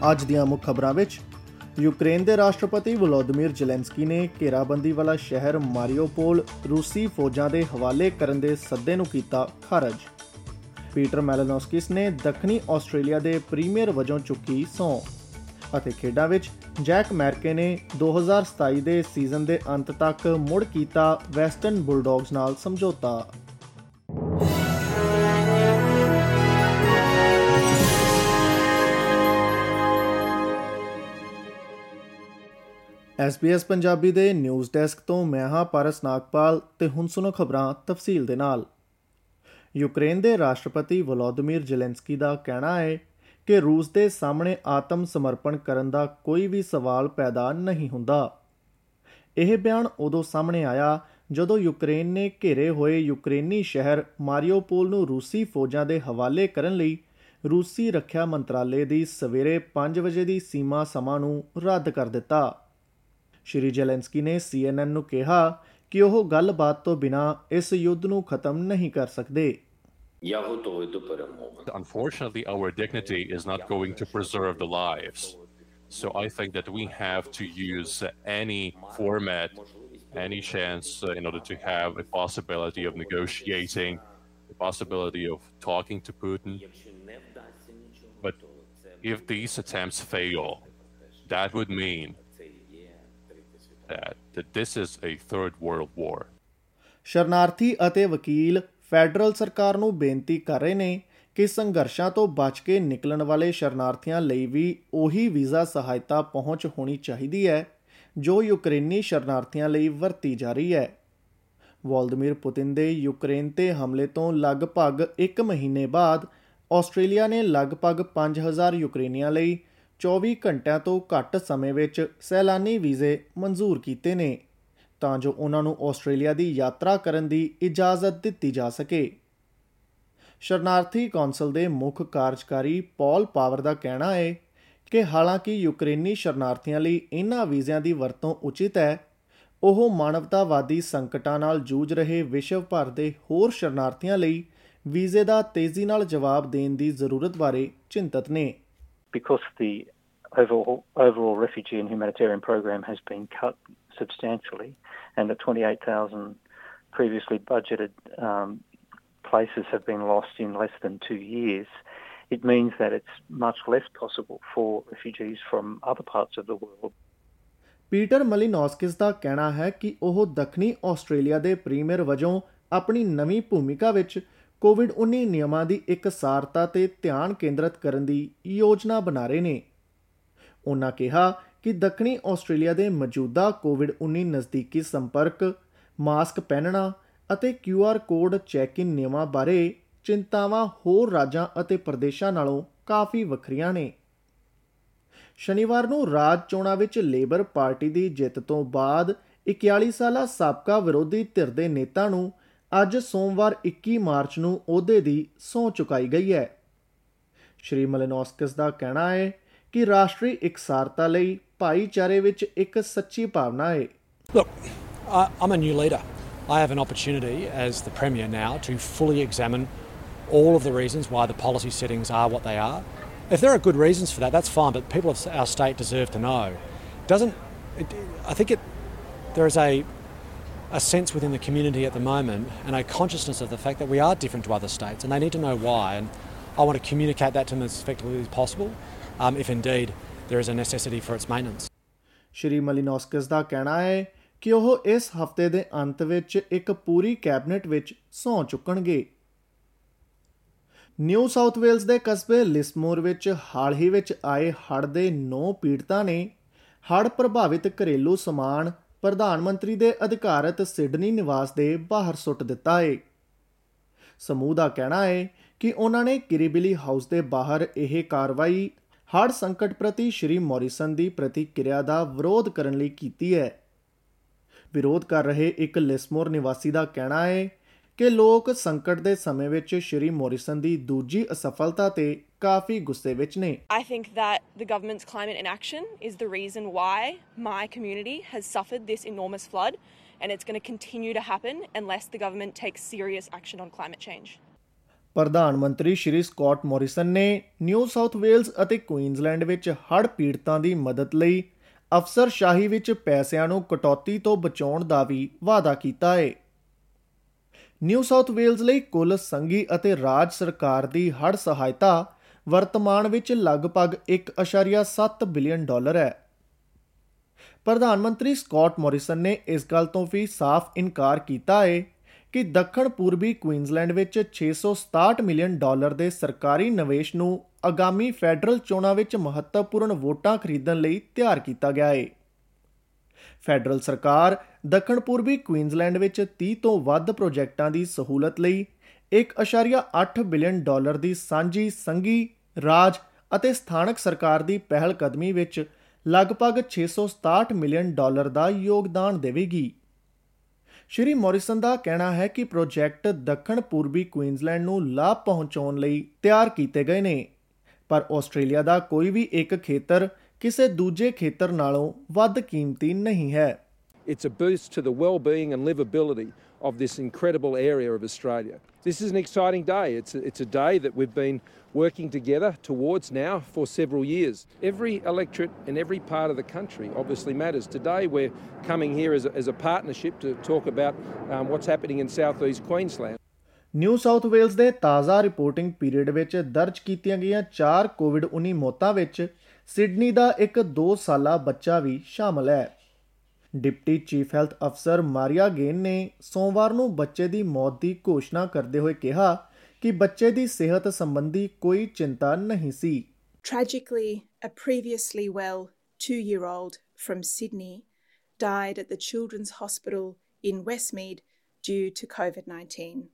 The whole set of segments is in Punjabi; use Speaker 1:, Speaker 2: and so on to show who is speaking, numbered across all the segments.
Speaker 1: ਅੱਜ ਦੀਆਂ ਮੁੱਖ ਖਬਰਾਂ ਵਿੱਚ, ਯੂਕਰੇਨ ਦੇ ਰਾਸ਼ਟਰਪਤੀ ਵਲੋਦੀਮੀਰ ਜ਼ੈਲੈਂਸਕੀ ਨੇ ਘੇਰਾਬੰਦੀ ਵਾਲਾ ਸ਼ਹਿਰ ਮਾਰੀਓਪੋਲ ਰੂਸੀ ਫੌਜਾਂ ਦੇ ਹਵਾਲੇ ਕਰਨ ਦੇ ਸੱਦੇ ਨੂੰ ਕੀਤਾ ਖਾਰਜ। ਪੀਟਰ ਮੈਲਨੋਸਕਿਸ ਨੇ ਦੱਖਣੀ ਆਸਟ੍ਰੇਲੀਆ ਦੇ ਪ੍ਰੀਮੀਅਰ ਵਜੋਂ ਚੁੱਕੀ ਸੌਂ ਅਤੇ ਖੇਡਾਂ ਵਿੱਚ ਜੈਕ ਮੈਰਕੇ ਨੇ 2027 ਦੇ ਸੀਜ਼ਨ ਦੇ ਅੰਤ ਤੱਕ ਮੁੜ ਕੀਤਾ ਵੈਸਟਰਨ ਬੁਲਡੌਗਸ ਨਾਲ ਸਮਝੌਤਾ। SBS ਪੰਜਾਬੀ ਦੇ ਨਿਊਜ਼ ਡੈਸਕ ਤੋਂ ਮੈਂ ਹਾਂ ਪਾਰਸ ਨਾਗਪਾਲ ਤੇ ਹੁਣ ਸੁਣੋ ਖਬਰਾਂ ਤਫਸੀਲ ਦੇ ਨਾਲ। ਯੂਕਰੇਨ ਦੇ ਰਾਸ਼ਟਰਪਤੀ ਵਲੋਦੀਮੀਰ ਜ਼ੈਲੈਂਸਕੀ ਦਾ ਕਹਿਣਾ ਹੈ ਕਿ ਰੂਸ ਦੇ ਸਾਹਮਣੇ ਆਤਮ ਸਮਰਪਣ ਕਰਨ ਦਾ ਕੋਈ ਵੀ ਸਵਾਲ ਪੈਦਾ ਨਹੀਂ ਹੁੰਦਾ। ਇਹ ਬਿਆਨ ਉਦੋਂ ਸਾਹਮਣੇ ਆਇਆ ਜਦੋਂ ਯੂਕਰੇਨ ਨੇ ਘੇਰੇ ਹੋਏ ਯੂਕਰੇਨੀ ਸ਼ਹਿਰ ਮਾਰੀਓਪੋਲ ਨੂੰ ਰੂਸੀ ਫੌਜਾਂ ਦੇ ਹਵਾਲੇ ਕਰਨ ਲਈ ਰੂਸੀ ਰੱਖਿਆ ਮੰਤਰਾਲੇ ਦੀ ਸਵੇਰੇ 5 ਵਜੇ ਦੀ ਸੀਮਾ ਸਮਾਂ ਨੂੰ ਰੱਦ ਕਰ ਦਿੱਤਾ। ਸ਼੍ਰੀ ਜੈਲੈਂਸਕੀ ਨੇ ਸੀਐਨਐਨ ਨੂੰ ਕਿਹਾ ਕਿ ਉਹ ਗੱਲਬਾਤ ਤੋਂ ਬਿਨਾਂ ਇਸ ਯੁੱਧ ਨੂੰ ਖਤਮ ਨਹੀਂ ਕਰ ਸਕਦੇ
Speaker 2: Unfortunately, our dignity is not going to preserve the lives. So I think that we have to use any format, any chance uh, in order to have a possibility of negotiating, the possibility of talking to Putin. But if these attempts fail, that would mean that, that this is a third world war.
Speaker 1: ਸ਼ਰਨਾਰਥੀ ਅਤੇ ਵਕੀਲ ਫੈਡਰਲ ਸਰਕਾਰ ਨੂੰ ਬੇਨਤੀ ਕਰ ਰਹੇ ਨੇ ਕਿ ਸੰਘਰਸ਼ਾਂ ਤੋਂ ਬਚ ਕੇ ਨਿਕਲਣ ਵਾਲੇ ਸ਼ਰਨਾਰਥੀਆਂ ਲਈ ਵੀ ਉਹੀ ਵੀਜ਼ਾ ਸਹਾਇਤਾ ਪਹੁੰਚ ਹੋਣੀ ਚਾਹੀਦੀ ਹੈ ਜੋ ਯੂਕਰੇਨੀ ਸ਼ਰਨਾਰਥੀਆਂ ਲਈ ਵਰਤੀ ਜਾ ਰਹੀ ਹੈ ਵੋਲਦਮੀਰ ਪੁਤਿਨ ਦੇ ਯੂਕਰੇਨ ਤੇ ਹਮਲੇ ਤੋਂ ਲਗਭਗ 1 ਮਹੀਨੇ ਬਾਅਦ ਆਸਟ੍ਰੇਲੀਆ ਨੇ ਲਗਭਗ 5000 ਯੂਕਰੇਨੀਆਂ ਲਈ 24 ਘੰਟਿਆਂ ਤੋਂ ਘੱਟ ਸਮੇਂ ਵਿੱਚ ਸੈਲਾਨੀ ਵੀਜ਼ੇ ਮਨਜ਼ੂਰ ਕੀਤੇ ਨੇ, ਤਾਂ ਜੋ ਉਹਨਾਂ ਨੂੰ ਆਸਟ੍ਰੇਲੀਆ ਦੀ ਯਾਤਰਾ ਕਰਨ ਦੀ ਇਜਾਜ਼ਤ ਦਿੱਤੀ ਜਾ ਸਕੇ। ਸ਼ਰਨਾਰਥੀ ਕੌਂਸਲ ਦੇ ਮੁੱਖ ਕਾਰਜਕਾਰੀ ਪੌਲ ਪਾਵਰ ਦਾ ਕਹਿਣਾ ਹੈ ਕਿ ਹਾਲਾਂਕਿ ਯੂਕਰੇਨੀ ਸ਼ਰਨਾਰਥੀਆਂ ਲਈ ਇਹਨਾਂ ਵੀਜ਼ਿਆਂ ਦੀ ਵਰਤੋਂ ਉਚਿਤ ਹੈ, ਉਹ ਮਾਨਵਤਾਵਾਦੀ ਸੰਕਟਾਂ ਨਾਲ ਜੂਝ ਰਹੇ ਵਿਸ਼ਵ ਭਰ ਦੇ ਹੋਰ ਸ਼ਰਨਾਰਥੀਆਂ ਲਈ ਵੀਜ਼ੇ ਦਾ ਤੇਜ਼ੀ ਨਾਲ ਜਵਾਬ ਦੇਣ ਦੀ ਜ਼ਰੂਰਤ ਬਾਰੇ ਚਿੰਤਤ ਨੇ।
Speaker 3: Because the overall, overall refugee and humanitarian program has been cut substantially, and the 28,000 previously budgeted um, places have been lost in less than two years, it means that it's much less possible for refugees from other parts of the world
Speaker 1: Peter Malinauskas ਦਾ ਕਹਿਣਾ ਹੈ ਕਿ ਉਹ ਦੱਖਣੀ ਆਸਟ੍ਰੇਲੀਆ ਦੇ ਪ੍ਰੀਮੀਅਰ ਵਜੋਂ ਆਪਣੀ ਨਵੀਂ ਭੂਮਿਕਾ ਵਿੱਚ ਕੋਵਿਡ-19 ਨਿਯਮਾਂ ਦੀ ਇਕਸਾਰਤਾ ਤੇ ਧਿਆਨ ਕੇਂਦਰਿਤ ਕਰਨ ਦੀ ਯੋਜਨਾ ਬਣਾ ਰਹੇ ਨੇ। ਉਹਨਾਂ ਕਿਹਾ ਕਿ ਦੱਖਣੀ ਆਸਟ੍ਰੇਲੀਆ ਦੇ ਮੌਜੂਦਾ ਕੋਵਿਡ-19 ਨਜ਼ਦੀਕੀ ਸੰਪਰਕ, ਮਾਸਕ ਪਹਿਨਣਾ ਅਤੇ QR ਕੋਡ ਚੈੱਕ-ਇਨ ਨਿਯਮਾਂ ਬਾਰੇ ਚਿੰਤਾਵਾਂ ਹੋਰ ਰਾਜਾਂ ਅਤੇ ਪ੍ਰਦੇਸ਼ਾਂ ਨਾਲੋਂ ਕਾਫੀ ਵੱਖਰੀਆਂ ਨੇ। ਸ਼ਨੀਵਾਰ ਨੂੰ ਰਾਜ ਚੋਣਾਂ ਵਿੱਚ ਲੇਬਰ ਪਾਰਟੀ ਦੀ ਜਿੱਤ ਤੋਂ ਬਾਅਦ 41 ਸਾਲਾ ਸਾਬਕਾ ਵਿਰੋਧੀ ਧਿਰ ਦੇ ਨੇਤਾ ਨੂੰ ਅੱਜ ਸੋਮਵਾਰ 21 ਮਾਰਚ ਨੂੰ ਅਹੁਦੇ ਦੀ ਸਹੁੰ ਚੁਕਾਈ ਗਈ ਹੈ ਸ਼੍ਰੀ ਮਲਿਨੋਸਕਿਸ ਦਾ ਕਹਿਣਾ ਹੈ ਕਿ ਰਾਸ਼ਟਰੀ ਇਕਸਾਰਤਾ ਲਈ ਭਾਈਚਾਰੇ ਵਿੱਚ ਇੱਕ ਸੱਚੀ ਭਾਵਨਾ ਹੈ
Speaker 4: Look, I, I'm a new leader. I have an opportunity as the Premier now to fully examine all of the reasons why the policy settings are what they are. If there are good reasons for that, that's fine, but people of our state deserve to know. Doesn't, it, I think it, there is a, a sense within the community at the moment and a consciousness of the fact that we are different to other states and they need to know why. And I want to communicate that to them as effectively as possible um, if indeed there is a necessity for its maintenance.
Speaker 1: ਸ਼੍ਰੀ ਮਲਿਨੋਸਕਿਸ ਦਾ ਕਹਿਣਾ ਹੈ ਕਿ ਉਹ ਇਸ ਹਫ਼ਤੇ ਦੇ ਅੰਤ ਵਿੱਚ ਇੱਕ ਪੂਰੀ ਕੈਬਨਿਟ ਵਿੱਚ ਸਹੁੰ ਚੁੱਕਣਗੇ ਨਿਊ ਸਾਊਥ ਵੇਲਜ਼ ਦੇ ਕਸਬੇ ਲਿਸਮੋਰ ਵਿੱਚ ਹਾਲ ਹੀ ਵਿੱਚ ਆਏ ਹੜ੍ਹ ਦੇ 9 ਪੀੜਤਾਂ ਨੇ ਹੜ੍ਹ ਪ੍ਰਭਾਵਿਤ ਘਰੇਲੂ ਸਮਾਨ ਪ੍ਰਧਾਨ ਮੰਤਰੀ ਦੇ ਅਧਿਕਾਰਤ ਸਿਡਨੀ ਨਿਵਾਸ ਦੇ ਬਾਹਰ ਸੁੱਟ ਦਿੱਤਾ ਹੈ ਸਮੂਹ ਦਾ ਕਹਿਣਾ ਹੈ ਕਿ ਉਹਨਾਂ ਨੇ ਕਿਰੀਬਿਲੀ ਹਾਊਸ ਦੇ ਬਾਹਰ ਇਹ ਕਾਰਵਾਈ ਹੜ੍ਹ ਸੰਕਟ ਪ੍ਰਤੀ ਸ਼੍ਰੀ ਮੌਰਿਸਨ ਦੀ ਪ੍ਰਤੀਕਿਰਿਆ ਦਾ ਵਿਰੋਧ ਕਰਨ ਲਈ ਕੀਤੀ ਹੈ। ਵਿਰੋਧ ਕਰ ਰਹੇ ਇੱਕ ਲਿਸਮੋਰ ਨਿਵਾਸੀ ਦਾ ਕਹਿਣਾ ਹੈ ਕਿ ਲੋਕ ਸੰਕਟ ਦੇ ਸਮੇਂ ਵਿੱਚ ਸ਼੍ਰੀ ਮੌਰਿਸਨ ਦੀ ਦੂਜੀ ਅਸਫਲਤਾ ਤੇ ਕਾਫੀ ਗੁੱਸੇ ਵਿੱਚ ਨੇ
Speaker 5: I think that the government's climate inaction is the reason why my community has suffered this enormous flood, and it's going to continue to happen unless the government takes serious action on climate change.
Speaker 1: ਪ੍ਰਧਾਨ ਮੰਤਰੀ ਸ਼੍ਰੀ ਸਕਾਟ ਮੋਰਿਸਨ ਨੇ ਨਿਊ ਸਾਊਥ ਵੇਲਜ਼ ਅਤੇ ਕੁਈਨਜ਼ਲੈਂਡ ਵਿੱਚ ਹੜ੍ਹ ਪੀੜਤਾਂ ਦੀ ਮਦਦ ਲਈ ਅਫਸਰਸ਼ਾਹੀ ਵਿੱਚ ਪੈਸਿਆਂ ਨੂੰ ਕਟੌਤੀ ਤੋਂ ਬਚਾਉਣ ਦਾ ਵੀ ਵਾਅਦਾ ਕੀਤਾ ਹੈ ਨਿਊ ਸਾਊਥ ਵੇਲਜ਼ ਲਈ ਕੁੱਲ ਸੰਘੀ ਅਤੇ ਰਾਜ ਸਰਕਾਰ ਦੀ ਹੜ੍ਹ ਸਹਾਇਤਾ ਵਰਤਮਾਨ ਵਿੱਚ ਲਗਭਗ 1.7 ਬਿਲੀਅਨ ਡਾਲਰ ਹੈ। ਪ੍ਰਧਾਨ ਮੰਤਰੀ ਸਕਾਟ ਮੋਰਿਸਨ ਨੇ ਇਸ ਗੱਲ ਤੋਂ ਵੀ ਸਾਫ਼ ਇਨਕਾਰ ਕੀਤਾ ਹੈ ਕਿ ਦੱਖਣ ਪੂਰਬੀ ਕੁਈਨਜ਼ਲੈਂਡ ਵਿੱਚ 667 ਮਿਲੀਅਨ ਡਾਲਰ ਦੇ ਸਰਕਾਰੀ ਨਿਵੇਸ਼ ਨੂੰ ਆਗਾਮੀ ਫੈਡਰਲ ਚੋਣਾਂ ਵਿੱਚ ਮਹੱਤਵਪੂਰਨ ਵੋਟਾਂ ਖਰੀਦਣ ਲਈ ਤਿਆਰ ਕੀਤਾ ਗਿਆ ਹੈ ਫੈਡਰਲ ਸਰਕਾਰ ਦੱਖਣ ਪੂਰਬੀ ਕੁਈਨਜ਼ਲੈਂਡ ਵਿੱਚ 30 ਤੋਂ ਵੱਧ ਪ੍ਰੋਜੈਕਟਾਂ ਦੀ ਸਹੂਲਤ ਲਈ 1.8 ਬਿਲੀਅਨ ਡਾਲਰ ਦੀ ਸਾਂਝੀ ਸੰਘੀ, ਰਾਜ ਅਤੇ ਸਥਾਨਕ ਸਰਕਾਰ ਦੀ ਪਹਿਲ ਕਦਮੀ ਵਿੱਚ ਲਗਭਗ 667 ਮਿਲੀਅਨ ਡਾਲਰ ਦਾ ਯੋਗਦਾਨ ਦੇਵੇਗੀ। ਸ਼੍ਰੀ ਮੋਰਿਸਨ ਦਾ ਕਹਿਣਾ ਹੈ ਕਿ ਪ੍ਰੋਜੈਕਟ ਦੱਖਣ ਪੂਰਬੀ ਕੁਈਨਜ਼ਲੈਂਡ ਨੂੰ ਲਾਭ ਪਹੁੰਚਾਉਣ ਲਈ ਤਿਆਰ ਕੀਤੇ ਗਏ ਨੇ, ਪਰ ਆਸਟ੍ਰੇਲੀਆ ਦਾ ਕੋਈ ਵੀ ਇੱਕ ਖੇਤਰ ਕਿਸੇ ਦੂਜੇ ਖੇਤਰ ਨਾਲੋਂ ਵੱਧ ਕੀਮਤੀ ਨਹੀਂ ਹੈ।
Speaker 6: It's a boost to the well-being and livability of this incredible area of Australia. This is an exciting day. It's a, it's a day that we've been working together towards now for several years. Every electorate in every part of the country obviously matters. Today we're coming here as a, as a partnership to talk about um, what's happening in southeast Queensland.
Speaker 1: New South Wales ਦੇ ਤਾਜ਼ਾ ਰਿਪੋਰਟਿੰਗ ਪੀਰੀਅਡ ਵਿੱਚ ਦਰਜ ਕੀਤੀਆਂ ਗਈਆਂ 4 ਕੋਵਿਡ-19 ਮੌਤਾਂ ਵਿੱਚ ਸਿਡਨੀ ਦਾ ਇੱਕ 2 ਸਾਲਾ ਬੱਚਾ ਵੀ ਸ਼ਾਮਲ ਹੈ ਡਿਪਟੀ ਚੀਫ ਹੈਲਥ ਅਫਸਰ ਮਾਰੀਆ ਗੇਨ ਨੇ ਸੋਮਵਾਰ ਨੂੰ ਬੱਚੇ ਦੀ ਮੌਤ ਦੀ ਘੋਸ਼ਣਾ ਕਰਦੇ ਹੋਏ ਕਿਹਾ ਕਿ ਬੱਚੇ ਦੀ ਸਿਹਤ ਸੰਬੰਧੀ ਕੋਈ ਚਿੰਤਾ ਨਹੀਂ ਸੀ
Speaker 7: Tragically, a previously well two year old from Sydney died at the Children's Hospital in Westmead due to COVID 19.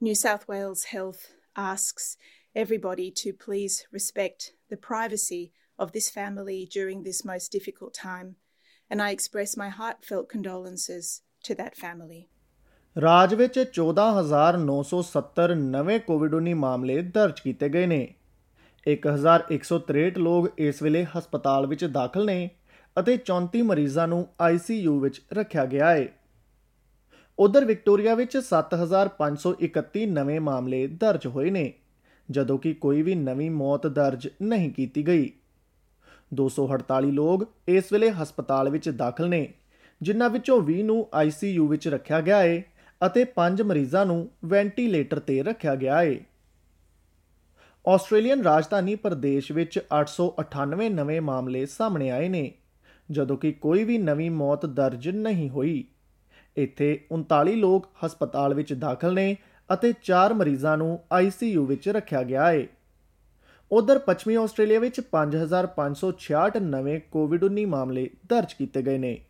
Speaker 7: New South Wales Health asks everybody to please respect the privacy of this family during this most difficult time, and I express my heartfelt condolences to that family.
Speaker 1: ਰਾਜ ਵਿੱਚ 14970 ਨਵੇਂ ਕੋਵਿਡ-19 ਮਾਮਲੇ ਦਰਜ ਕੀਤੇ ਗਏ ਨੇ। 1163 ਲੋਕ ਇਸ ਵੇਲੇ ਹਸਪਤਾਲ ਵਿੱਚ ਦਾਖਲ ਨੇ ਅਤੇ 34 ਮਰੀਜ਼ਾਂ ਨੂੰ ICU ਵਿੱਚ ਰੱਖਿਆ ਗਿਆ ਹੈ ਉਧਰ ਵਿਕਟੋਰੀਆ ਵਿੱਚ 7531 ਨਵੇਂ ਮਾਮਲੇ ਦਰਜ ਹੋਏ ਨੇ, ਜਦੋਂ ਕਿ ਕੋਈ ਵੀ ਨਵੀਂ ਮੌਤ ਦਰਜ ਨਹੀਂ ਕੀਤੀ ਗਈ। 248 ਲੋਕ ਇਸ ਵੇਲੇ ਹਸਪਤਾਲ ਵਿੱਚ ਦਾਖਲ ਨੇ, ਜਿਨ੍ਹਾਂ ਵਿੱਚੋਂ 20 ਨੂੰ ICU ਵਿੱਚ ਰੱਖਿਆ ਗਿਆ ਹੈ ਅਤੇ 5 ਮਰੀਜ਼ਾਂ ਨੂੰ ਵੈਂਟੀਲੇਟਰ ਤੇ ਰੱਖਿਆ ਗਿਆ ਹੈ ਆਸਟ੍ਰੇਲੀਅਨ ਰਾਜਧਾਨੀ ਪ੍ਰਦੇਸ਼ ਵਿੱਚ 898 ਨਵੇਂ ਮਾਮਲੇ ਸਾਹਮਣੇ ਆਏ ਨੇ, ਜਦੋਂ ਕਿ ਕੋਈ ਵੀ ਨਵੀਂ ਮੌਤ ਦਰਜ ਨਹੀਂ ਹੋਈ। ਇੱਥੇ 39 ਲੋਕ ਹਸਪਤਾਲ ਵਿੱਚ ਦਾਖਲ ਨੇ ਅਤੇ 4 ਮਰੀਜ਼ਾਂ ਨੂੰ ICU ਵਿੱਚ ਰੱਖਿਆ ਗਿਆ ਹੈ ਉਧਰ ਪੱਛਮੀ ਆਸਟ੍ਰੇਲੀਆ ਵਿੱਚ 5566 ਨਵੇਂ ਕੋਵਿਡ-19 ਮਾਮਲੇ ਦਰਜ ਕੀਤੇ ਗਏ ਨੇ।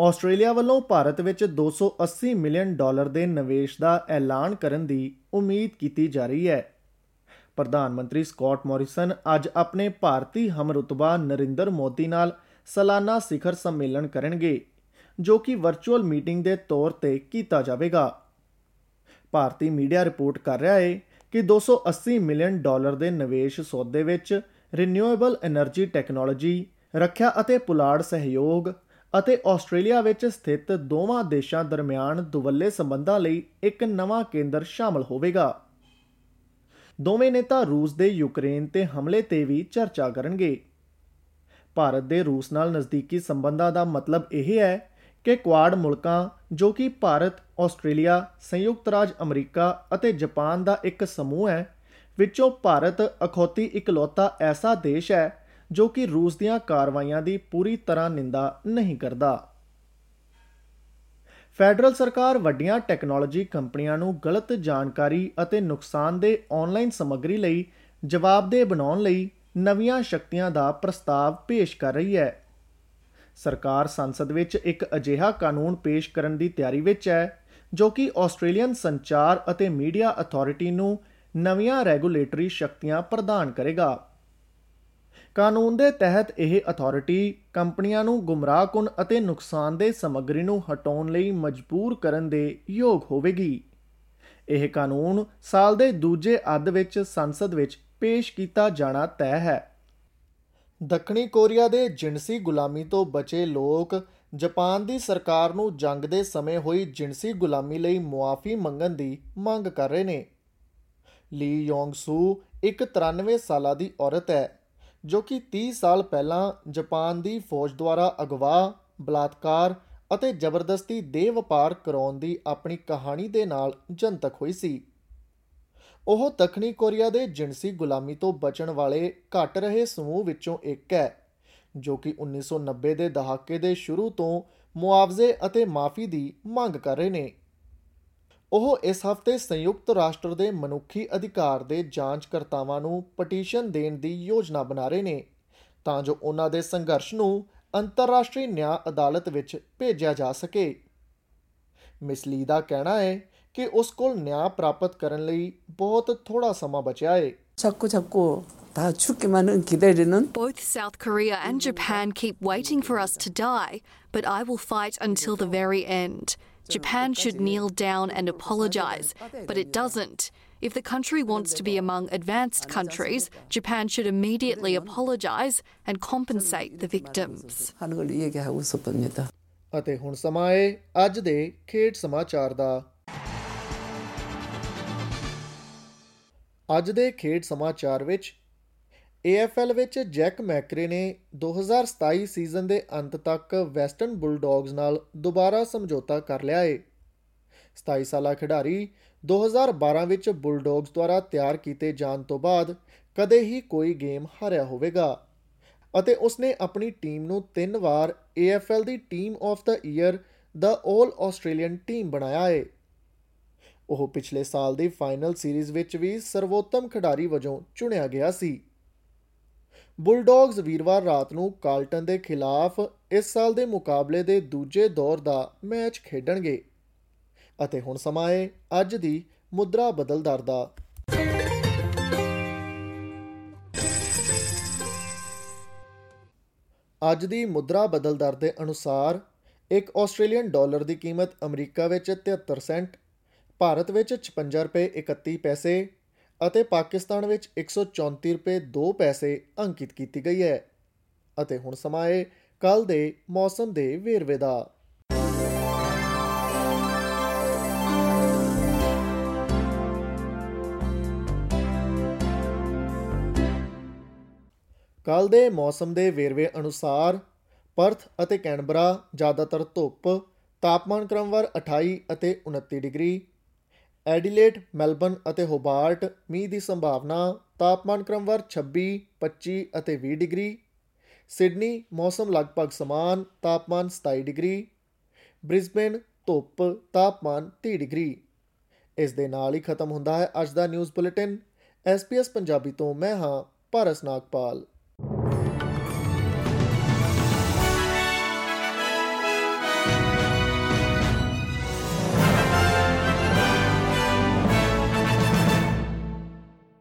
Speaker 1: ਆਸਟ੍ਰੇਲੀਆ ਵੱਲੋਂ ਭਾਰਤ ਵਿੱਚ 280 ਮਿਲੀਅਨ ਡਾਲਰ ਦੇ ਨਿਵੇਸ਼ ਦਾ ਐਲਾਨ ਕਰਨ ਦੀ ਉਮੀਦ ਕੀਤੀ ਜਾ ਰਹੀ ਹੈ। ਪ੍ਰਧਾਨ ਮੰਤਰੀ ਸਕਾਟ ਮੋਰਿਸਨ ਅੱਜ ਆਪਣੇ ਭਾਰਤੀ ਹਮਰੁਤਬਾ ਨਰਿੰਦਰ ਮੋਦੀ ਨਾਲ ਸਾਲਾਨਾ ਸਿਖਰ ਸੰਮੇਲਨ ਕਰਨਗੇ, ਜੋ ਕਿ ਵਰਚੁਅਲ ਮੀਟਿੰਗ ਦੇ ਤੌਰ ਤੇ ਕੀਤਾ ਜਾਵੇਗਾ। ਭਾਰਤੀ ਮੀਡੀਆ ਰਿਪੋਰਟ ਕਰ ਰਿਹਾ ਹੈ ਕਿ 280 ਮਿਲੀਅਨ ਡਾਲਰ ਦੇ ਨਿਵੇਸ਼ ਸੌਦੇ ਵਿੱਚ ਰੀਨਿਊਏਬਲ એનર્ਜੀ ਟੈਕਨੋਲੋਜੀ ਰੱਖਿਆ ਅਤੇ ਪੁਲਾੜ ਸਹਿਯੋਗ ਅਤੇ ਆਸਟ੍ਰੇਲੀਆ ਵਿੱਚ ਸਥਿਤ ਦੋਵਾਂ ਦੇਸ਼ਾਂ ਦਰਮਿਆਨ ਦੁਵੱਲੇ ਸਬੰਧਾਂ ਲਈ ਇੱਕ ਨਵਾਂ ਕੇਂਦਰ ਸ਼ਾਮਲ ਹੋਵੇਗਾ। ਦੋਵੇਂ ਨੇਤਾ ਰੂਸ ਦੇ ਯੂਕਰੇਨ ਤੇ ਹਮਲੇ ਤੇ ਵੀ ਚਰਚਾ ਕਰਨਗੇ। ਭਾਰਤ ਦੇ ਰੂਸ ਨਾਲ ਨਜ਼ਦੀਕੀ ਸੰਬੰਧਾਂ ਦਾ ਮਤਲਬ ਇਹ ਹੈ ਕਿ ਕੁਆਡ ਮੁਲਕਾਂ ਜੋ ਕਿ ਭਾਰਤ, ਆਸਟ੍ਰੇਲੀਆ, ਸੰਯੁਕਤ ਰਾਜ ਅਮਰੀਕਾ ਅਤੇ ਜਾਪਾਨ ਦਾ ਇੱਕ ਸਮੂਹ ਹੈ ਵਿੱਚੋਂ ਭਾਰਤ ਅਖੌਤੀ ਇਕਲੌਤਾ ਐਸਾ ਦੇਸ਼ ਹੈ ਜੋ ਕਿ ਰੂਸ ਦੀਆਂ ਕਾਰਵਾਈਆਂ ਦੀ ਪੂਰੀ ਤਰ੍ਹਾਂ ਨਿੰਦਾ ਨਹੀਂ ਕਰਦਾ। ਫੈਡਰਲ ਸਰਕਾਰ ਵੱਡੀਆਂ ਟੈਕਨੋਲੋਜੀ ਕੰਪਨੀਆਂ ਨੂੰ ਗਲਤ ਜਾਣਕਾਰੀ ਅਤੇ ਨੁਕਸਾਨਦੇਹ ਆਨਲਾਈਨ ਸਮੱਗਰੀ ਲਈ ਜਵਾਬਦੇਹ ਬਣਾਉਣ ਲਈ ਨਵੀਆਂ ਸ਼ਕਤੀਆਂ ਦਾ ਪ੍ਰਸਤਾਵ ਪੇਸ਼ ਕਰ ਰਹੀ ਹੈ। ਸਰਕਾਰ ਸੰਸਦ ਵਿੱਚ ਇੱਕ ਅਜਿਹਾ ਕਾਨੂੰਨ ਪੇਸ਼ ਕਰਨ ਦੀ ਤਿਆਰੀ ਵਿੱਚ ਹੈ, ਜੋ ਕਿ ਆਸਟ੍ਰੇਲੀਅਨ ਸੰਚਾਰ ਅਤੇ ਮੀਡੀਆ ਅਥਾਰਟੀ ਨੂੰ ਨਵੀਆਂ ਰੈਗੂਲੇਟਰੀ ਸ਼ਕਤੀਆਂ ਪ੍ਰਦਾਨ ਕਰੇਗਾ। ਕਾਨੂੰਨ ਦੇ ਤਹਿਤ ਇਹ ਅਥਾਰਟੀ ਕੰਪਨੀਆਂ ਨੂੰ ਗੁੰਮਰਾਹਕੁਨ ਅਤੇ ਨੁਕਸਾਨਦੇਹ ਸਮੱਗਰੀ ਨੂੰ ਹਟਾਉਣ ਲਈ ਮਜਬੂਰ ਕਰਨ ਦੇ ਯੋਗ ਹੋਵੇਗੀ। ਇਹ ਕਾਨੂੰਨ ਸਾਲ ਦੇ ਦੂਜੇ ਅੱਧ ਵਿੱਚ ਸੰਸਦ ਵਿੱਚ ਪੇਸ਼ ਕੀਤਾ ਜਾਣਾ ਤੈਅ ਹੈ। ਦੱਖਣੀ ਕੋਰੀਆ ਦੇ ਜਿਨਸੀ ਗੁਲਾਮੀ ਤੋਂ ਬਚੇ ਲੋਕ ਜਾਪਾਨ ਦੀ ਸਰਕਾਰ ਨੂੰ ਜੰਗ ਦੇ ਸਮੇਂ ਹੋਈ ਜਿਣਸੀ ਗੁਲਾਮੀ ਲਈ ਮੁਆਫੀ ਮੰਗਣ ਦੀ ਮੰਗ ਕਰ ਰਹੇ ਨੇ। ਲੀ ਯੋਂਗ ਸੂ ਇੱਕ 93 ਸਾਲਾਂ ਦੀ ਔਰਤ ਹੈ ਜੋ ਕਿ 30 ਸਾਲ ਪਹਿਲਾਂ ਜਾਪਾਨ ਦੀ ਫੌਜ ਦੁਆਰਾ ਅਗਵਾ, ਬਲਾਤਕਾਰ ਅਤੇ ਜ਼ਬਰਦਸਤੀ ਦੇਹ ਵਪਾਰ ਕਰਾਉਣ ਦੀ ਆਪਣੀ ਕਹਾਣੀ ਦੇ ਨਾਲ ਜਨਤਕ ਹੋਈ ਸੀ। ਉਹ ਦੱਖਣੀ ਕੋਰੀਆ ਦੇ ਜਿਣਸੀ ਗੁਲਾਮੀ ਤੋਂ ਬਚਣ ਵਾਲੇ ਘਟ ਰਹੇ ਸਮੂਹ ਵਿੱਚੋਂ ਇੱਕ ਹੈ, ਜੋ ਕਿ 1990 ਦੇ ਦਹਾਕੇ ਦੇ ਸ਼ੁਰੂ ਤੋਂ ਮੁਆਵਜ਼ੇ ਅਤੇ ਮਾਫੀ ਦੀ ਮੰਗ ਕਰ ਰਹੇ ਨੇ। ਉਹ ਇਸ ਹਫ਼ਤੇ ਸੰਯੁਕਤ ਰਾਸ਼ਟਰ ਦੇ ਮਨੁੱਖੀ ਅਧਿਕਾਰ ਦੇ ਜਾਂਚਕਰਤਾਵਾਂ ਨੂੰ ਪਟੀਸ਼ਨ ਦੇਣ ਦੀ ਯੋਜਨਾ ਬਣਾ ਰਹੇ ਨੇ, ਤਾਂ ਜੋ ਉਹਨਾਂ ਦੇ ਸੰਘਰਸ਼ ਨੂੰ ਅੰਤਰਰਾਸ਼ਟਰੀ ਨਿਆਂ ਅਦਾਲਤ ਵਿੱਚ ਭੇਜਿਆ ਜਾ ਸਕੇ। ਮਿਸ ਲੀ ਦਾ ਕਹਿਣਾ ਹੈ ਕਿ ਉਸ ਕੋਲ ਨਿਆਂ ਪ੍ਰਾਪਤ ਕਰਨ ਲਈ ਬਹੁਤ ਥੋੜਾ ਸਮਾਂ ਬਚਿਆ ਹੈ
Speaker 8: 자꾸 자꾸 다 죽기만은 기다리는
Speaker 9: Both South Korea and Japan keep waiting for us to die, but I will fight until the very end. Japan should kneel down and apologise, but it doesn't. If the country wants to be among advanced countries, Japan should immediately apologise and compensate the victims.
Speaker 8: 하는 걸 얘기하고 싶습니다.
Speaker 1: ਅਤੇ ਹੁਣ ਸਮਾਂ ਹੈ ਅੱਜ ਦੇ ਖੇਡ ਸਮਾਚਾਰ ਦਾ ਅੱਜ ਦੇ ਖੇਡ ਸਮਾਚਾਰ ਵਿੱਚ AFL ਵਿੱਚ ਜੈਕ ਮੈਕਰੇ ਨੇ 2027 ਸੀਜ਼ਨ ਦੇ ਅੰਤ ਤੱਕ ਵੈਸਟਰਨ ਬੁਲਡੌਗਸ ਨਾਲ ਦੁਬਾਰਾ ਸਮਝੌਤਾ ਕਰ ਲਿਆ ਹੈ 27 ਸਾਲਾ ਖਿਡਾਰੀ 2012 ਵਿੱਚ ਬੁਲਡੌਗਸ ਦੁਆਰਾ ਤਿਆਰ ਕੀਤੇ ਜਾਣ ਤੋਂ ਬਾਅਦ ਕਦੇ ਹੀ ਕੋਈ ਗੇਮ ਹਾਰਿਆ ਹੋਵੇਗਾ ਅਤੇ ਉਸਨੇ ਆਪਣੀ ਟੀਮ ਨੂੰ ਤਿੰਨ ਵਾਰ AFL the team of the year, the 올 Australian team ਬਣਾਇਆ ਹੈ ਉਹ ਪਿਛਲੇ ਸਾਲ ਦੀ ਫਾਈਨਲ ਸੀਰੀਜ਼ ਵਿੱਚ ਵੀ ਸਰਵੋਤਮ ਖਿਡਾਰੀ ਵਜੋਂ ਚੁਣਿਆ ਗਿਆ ਸੀ। ਬੁਲਡੌਗਸ ਵੀਰਵਾਰ ਰਾਤ ਨੂੰ ਕਾਲਟਨ ਦੇ ਖਿਲਾਫ ਇਸ ਸਾਲ ਦੇ ਮੁਕਾਬਲੇ ਦੇ ਦੂਜੇ ਦੌਰ ਦਾ ਮੈਚ ਖੇਡਣਗੇ ਅਤੇ ਹੁਣ ਸਮਾਂ ਹੈ ਅੱਜ ਦੀ ਮੁਦਰਾ ਬਦਲਦਾਰ ਦਾ। ਅੱਜ ਦੀ ਮੁਦਰਾ ਬਦਲਦਾਰ ਦੇ ਅਨੁਸਾਰ ਇੱਕ ਆਸਟ੍ਰੇਲੀਅਨ ਡਾਲਰ ਦੀ ਕੀਮਤ ਅਮਰੀਕਾ ਵਿੱਚ 73 ਸੈਂਟ ਭਾਰਤ ਵਿੱਚ 56 ਰੁਪਏ 31 ਪੈਸੇ ਅਤੇ ਪਾਕਿਸਤਾਨ ਵਿੱਚ 134 ਰੁਪਏ 2 ਪੈਸੇ ਅੰਕਿਤ ਕੀਤੀ ਗਈ ਹੈ। ਅਤੇ ਹੁਣ ਸਮਾਂ ਹੈ ਕੱਲ ਦੇ ਮੌਸਮ ਦੇ ਵੇਰਵੇ ਦਾ। ਕੱਲ ਦੇ ਮੌਸਮ ਦੇ ਵੇਰਵੇ ਅਨੁਸਾਰ ਪਰਥ ਅਤੇ ਕੈਨਬਰਾ ਜ਼ਿਆਦਾਤਰ ਧੁੱਪ, ਤਾਪਮਾਨ ਕ੍ਰਮਵਾਰ 28 ਅਤੇ 29 ਡਿਗਰੀ ਐਡੀਲੇਡ, ਮੈਲਬਨ ਅਤੇ ਹੋਬਾਰਟ, ਮੀਂਹ ਦੀ ਸੰਭਾਵਨਾ, ਤਾਪਮਾਨ ਕ੍ਰਮਵਾਰ 26 25 ਅਤੇ 20 ਡਿਗਰੀ, ਸਿਡਨੀ, ਮੌਸਮ ਲਗਭਗ ਸਮਾਨ, ਤਾਪਮਾਨ 27 ਡਿਗਰੀ, ਬ੍ਰਿਸਬੇਨ, ਧੁੱਪ, ਤਾਪਮਾਨ 30 ਡਿਗਰੀ। ਇਸ ਦੇ ਨਾਲ ਹੀ ਖਤਮ ਹੁੰਦਾ ਹੈ ਅੱਜ ਦਾ ਨਿਊਜ਼ ਬੁਲੇਟਿਨ। ਐਸਪੀਐਸ ਪੰਜਾਬੀ ਤੋਂ ਮੈਂ ਹਾਂ, ਪਾਰਸ ਨਾਗਪਾਲ।